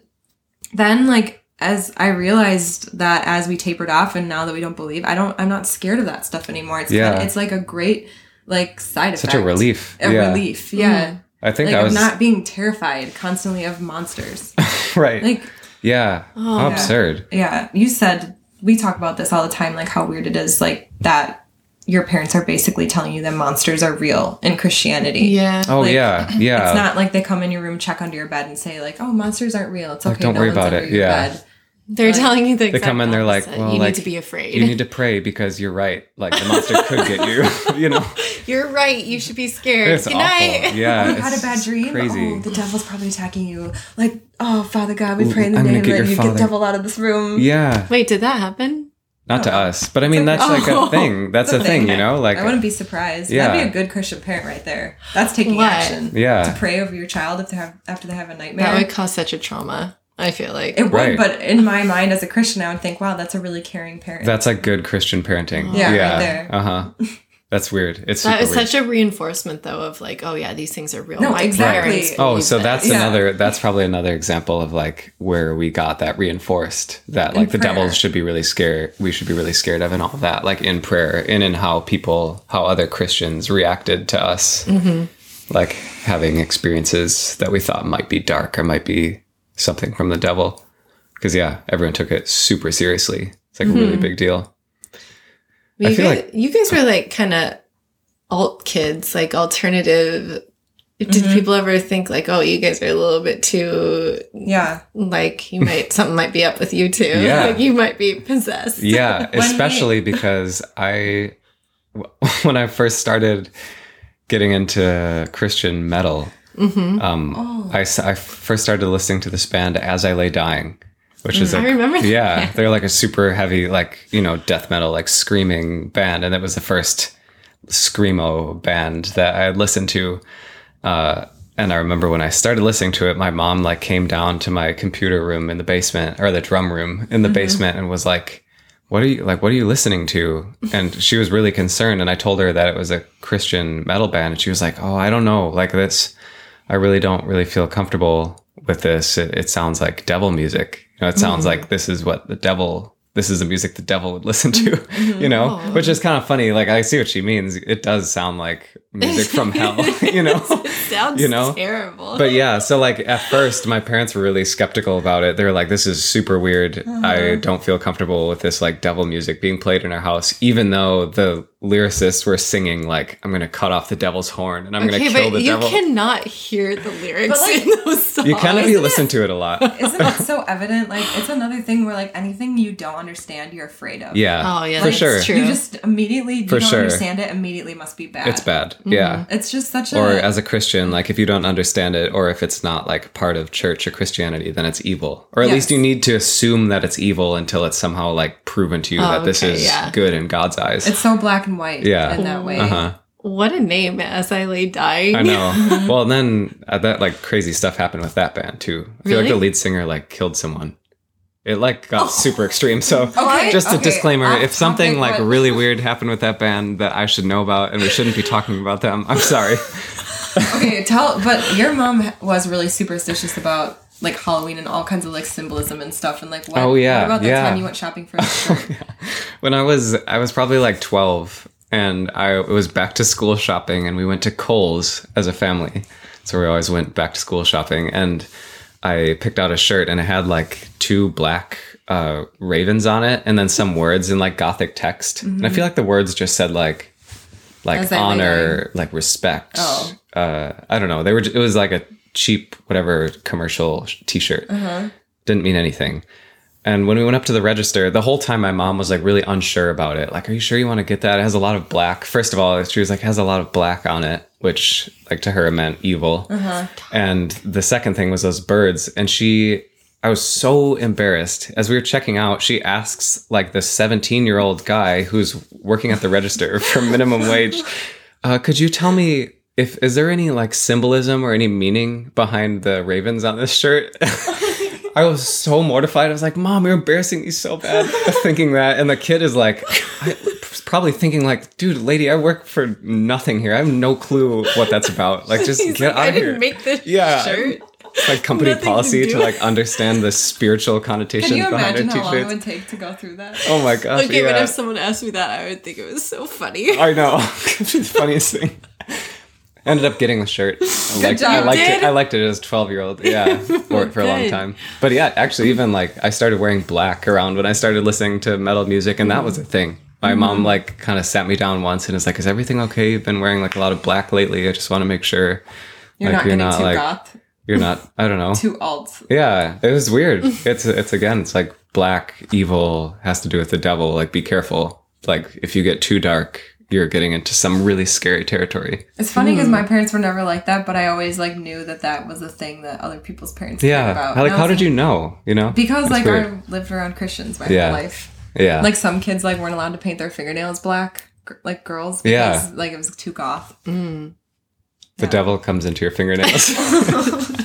then like as I realized that as we tapered off and now that we don't believe, I don't I'm not scared of that stuff anymore. It's Yeah. kinda, it's like a great like side effect. such a relief A yeah relief. Yeah. Mm-hmm. i think Like i of was not being terrified constantly of monsters. right like yeah Oh. how Yeah. absurd yeah, you said we talk about this all the time like how weird it is like that your parents are basically telling you that monsters are real in Christianity. Yeah. oh Like, yeah yeah It's not like they come in your room, check under your bed, and say like, "Oh, monsters aren't real. It's okay. don't no worry about it." Yeah. bed." They're telling you the they come in they're like well you like need to be afraid. you need to pray because you're right like the monster could get you you know You're right. You should be scared. it's Good awful night. yeah Oh, you had a bad dream. crazy Oh, the devil's probably attacking you. Like, oh, Father God, we pray in the I'm name get that you father. get devil out of this room. yeah Wait, did that happen? not to oh. us but i mean like- that's like Oh. a thing that's a thing you know like I wouldn't be surprised. Yeah. That'd be a good Christian parent right there. That's taking What? action. Yeah. To pray over your child if they have after they have a nightmare. That would cause such a trauma. I feel like. it would, Right. but in my mind as a Christian, I would think, wow, that's a really caring parent. That's like good Christian parenting. Yeah, right there. Uh huh. That's weird. It's That super is weird. such a reinforcement, though, of like, oh yeah, these things are real. No, My exactly. parents Oh, so that's Yeah. another. That's probably another example of like where we got that reinforced that like the prayer. devil should be really scared. We should be really scared of, and all of that, like in prayer and in how people, how other Christians reacted to us, Mm-hmm. like having experiences that we thought might be dark or might be something from the devil. Because yeah, everyone took it super seriously. It's like a Mm-hmm. really big deal. you, I feel guys, like- you guys were like kind of alt kids, like alternative. Did Mm-hmm. people ever think like, oh, you guys are a little bit too Yeah. like you might something might be up with you too? Yeah. like you might be possessed. Yeah, especially because I, when I first started getting into Christian metal, Mm-hmm. um, Oh. I, I first started listening to this band As I Lay Dying, which is Mm, I like, remember that. yeah, they're like a super heavy, like, you know, death metal, like screaming band. And it was the first screamo band that I had listened to. Uh, and I remember when I started listening to it, my mom like came down to my computer room in the basement or the drum room in the basement and was like, what are you like what are you listening to and she was really concerned and i told her that it was a christian metal band and she was like oh i don't know like this i really don't really feel comfortable with this it, it sounds like devil music you know it sounds mm-hmm. like this is what the devil this is the music the devil would listen to mm-hmm. you know oh, which is kind of funny like i see what she means it does sound like music from hell you know sounds You know? terrible. but yeah, so like at first, my parents were really skeptical about it. They were like, "This is super weird. I uh-huh. don't feel comfortable with this like devil music being played in our house." Even though the lyricists were singing like, "I'm gonna cut off the devil's horn and I'm okay, gonna kill but the you devil." You cannot hear the lyrics But, like, in those songs. you kind of you listen to it a lot. Isn't it so evident? Like it's another thing where like anything you don't understand, you're afraid of. Yeah, Oh, yeah, for that's sure. true. You just immediately you For don't sure. understand it. Immediately must be bad. It's bad. Mm-hmm. Yeah. It's just such a. Or as a Christian, like if you don't understand it, or if it's not like part of church or Christianity, then it's evil. Or at Yes. least you need to assume that it's evil until it's somehow like proven to you Oh, that this okay, is yeah. good in God's eyes. it's so black and white. Yeah. In that way. Uh huh. What a name, as I lay dying. I know. well, and then uh, that like crazy stuff happened with that band too. I feel like the lead singer like killed someone. It like got super extreme. So Okay. just a okay, disclaimer: off if something like but- really weird happened with that band that I should know about and we shouldn't be talking about them, I'm sorry. okay, tell. But your mom was really superstitious about like Halloween and all kinds of like symbolism and stuff. And like, what, Oh, yeah, what about the yeah. time you went shopping for a shirt? when I was I was probably like 12 and I was back to school shopping and we went to Kohl's as a family. So we always went back to school shopping and I picked out a shirt and it had like two black uh, ravens on it and then some words in like gothic text. And I feel like the words just said like like As I lay honor, like respect. Oh. Uh, I don't know. They were it was like a cheap whatever commercial t-shirt. Didn't mean anything. And when we went up to the register, the whole time my mom was like really unsure about it. Like, are you sure you want to get that? It has a lot of black. First of all, she was like, has a lot of black on it, which like to her meant evil. And the second thing was those birds. And she, I was so embarrassed. As we were checking out, she asks like the 17 year old guy who's working at the register for minimum wage, uh, could you tell me if, is there any like symbolism or any meaning behind the ravens on this shirt? I was so mortified. I was like, "Mom, you're embarrassing me so bad." thinking that, and the kid is like, I, probably thinking like, "Dude, lady, I work for nothing here. I have no clue what that's about. Like, just He's get like, out I of here." didn't make this Yeah. shirt. It's like company nothing policy to, do. like understand the spiritual connotations Can you behind imagine how long it would take to go through that? Oh my gosh! Okay, but if someone asked me that, I would think it was so funny. I know. It's the funniest thing. Ended up getting the shirt. I liked, job. I liked it. I liked it as a twelve year old. Yeah, for for a long time. But yeah, actually, even like I started wearing black around when I started listening to metal music, and that was a mm. thing. My mom mm. like kind of sat me down once and was like, "Is everything okay? You've been wearing like a lot of black lately. I just want to make sure You're Like, not you're getting not, too like- goth, you're not. I don't know. too alt. Yeah, it was weird. It's it's again, it's like black evil has to do with the devil. Like, be careful. Like, if you get too dark, you're getting into some really scary territory. It's funny because Hmm. my parents were never like that, but I always like knew that that was a thing that other people's parents cared Yeah, about. like how was did you know? You know, Because It's like weird. I lived around Christians my Yeah. whole life. yeah, Like some kids like weren't allowed to paint their fingernails black, like girls. Because, Yeah. Like it was too goth. the yeah. devil comes into your fingernails.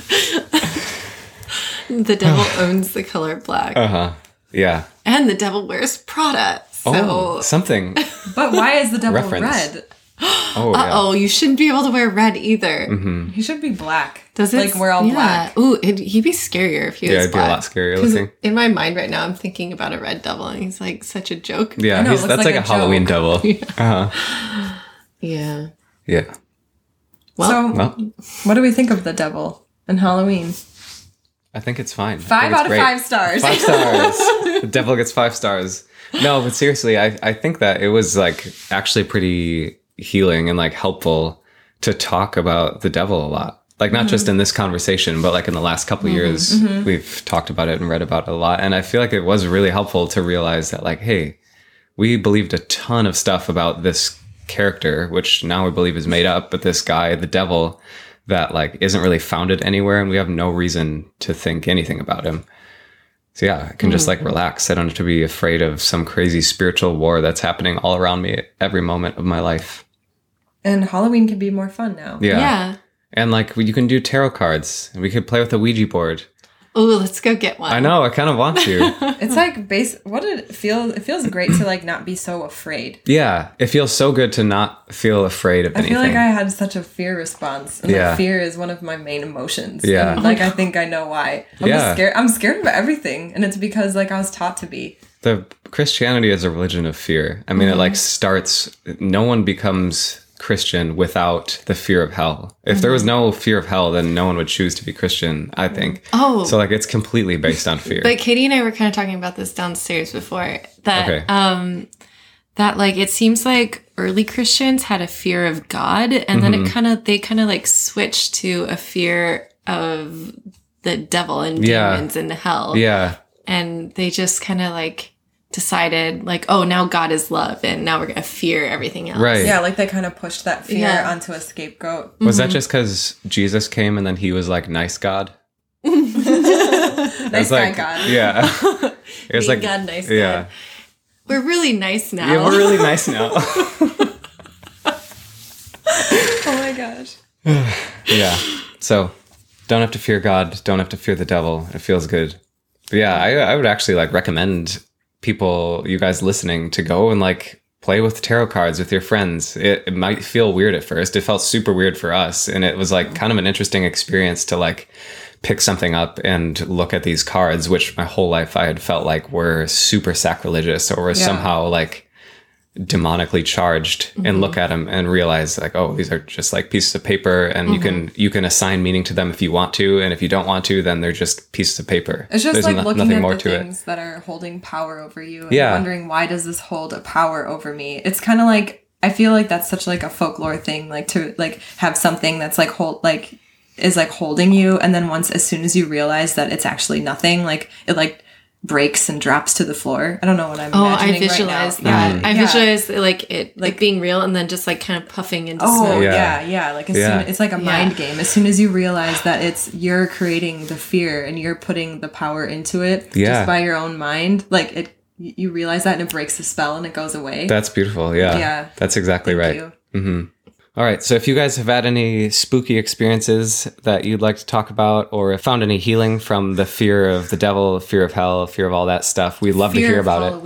The devil owns the color black. uh huh. Yeah. And the devil wears Prada. Oh, something. But why is the devil Reference. red? Oh, Uh yeah. oh, you shouldn't be able to wear red either. He should be black. Does it? Like we're all yeah. black. Ooh, it, he'd be scarier if he Yeah, was it'd be a lot scarier looking. In my mind right now, I'm thinking about a red devil, and he's like such a joke. Yeah, know, he's, that's like like, a a, Halloween devil. Uh-huh. Yeah. Yeah. Well, so, Well, what do we think of the devil and Halloween? I think it's fine. Five out of great. five stars. Five stars. the devil gets five stars. No, but seriously, I, I think that it was like actually pretty healing and like helpful to talk about the devil a lot. Like not just mm-hmm. in this conversation, but like in the last couple mm-hmm. years, mm-hmm. we've talked about it and read about it a lot. And I feel like it was really helpful to realize that like, hey, we believed a ton of stuff about this character, which now we believe is made up, but this guy, the devil, that like isn't really founded anywhere, and we have no reason to think anything about him. So yeah, I can just like mm-hmm. relax. I don't have to be afraid of some crazy spiritual war that's happening all around me every moment of my life. and Halloween can be more fun now. Yeah. yeah. And like you can do tarot cards. and We could play with a Ouija board. Oh, let's go get one. I know, I kind of want to. It's like base. What did it feel? It feels great to like not be so afraid. yeah, it feels so good to not feel afraid of I anything. I feel like I had such a fear response, and Yeah. like fear is one of my main emotions. Yeah. and, like I think I know why. I'm Yeah. scared. I'm scared of everything, and it's because like I was taught to be. the Christianity is a religion of fear. I mean, it mm-hmm. like starts. No one becomes Christian without the fear of hell. If there was no fear of hell, then no one would choose to be Christian. I think. Oh. so like it's completely based on fear. But Katie and I were kind of talking about this downstairs before that Okay. um that like it seems like early Christians had a fear of God and then Mm-hmm. it kind of they kind of like switched to a fear of the devil and Yeah. demons and hell. yeah, And they just kind of like decided like oh now God is love and now we're going to fear everything else. right. Yeah, like they kind of pushed that fear Yeah. onto a scapegoat. Was that mm-hmm. just because Jesus came and then he was like nice God? nice guy, like, God. Yeah. it was Being like God, nice yeah. God. We're really nice now. Yeah, we're really nice now. Oh my gosh. yeah. So don't have to fear God. Don't have to fear the devil. It feels good. But yeah, I, I would actually like recommend people, you guys listening, to go and like play with tarot cards with your friends. It, it might feel weird at first. It felt super weird for us, and it was like kind of an interesting experience to like pick something up and look at these cards, which my whole life I had felt like were super sacrilegious or were Yeah. somehow like demonically charged and mm-hmm. look at them and realize like oh these are just like pieces of paper and you can mm-hmm. you can assign meaning to them if you want to and if you don't want to then they're just pieces of paper It's just There's like no- looking nothing at more the to it things that are holding power over you and Yeah. wondering why does this hold a power over me? It's kind of like I feel like that's such like a folklore thing, like to like have something that's like hold like is like holding you, and then once as soon as you realize that it's actually nothing, like it like breaks and drops to the floor. I don't know what I'm. Oh, I visualize right now. that. I Yeah. visualize like it like being real and then just like kind of puffing into Oh smoke. yeah, Yeah. yeah. Like as Yeah. soon it's like a Yeah. mind game. As soon as you realize that it's you're creating the fear and you're putting the power into it Yeah. just by your own mind, like it you realize that and it breaks the spell and it goes away. that's beautiful yeah Yeah. that's exactly right you. Mm-hmm. All right so if you guys have had any spooky experiences that you'd like to talk about or have found any healing from the fear of the devil fear of hell fear of all that stuff we'd love to hear of about it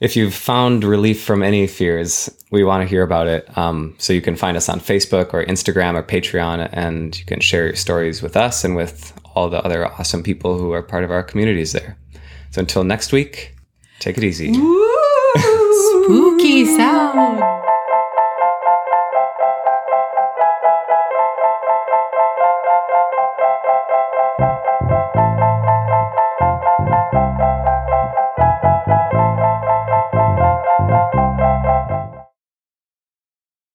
If you've found relief from any fears, we want to hear about it. Um, so you can find us on Facebook or Instagram or Patreon, and you can share your stories with us and with all the other awesome people who are part of our communities there. So until next week, take it easy. Spooky sound.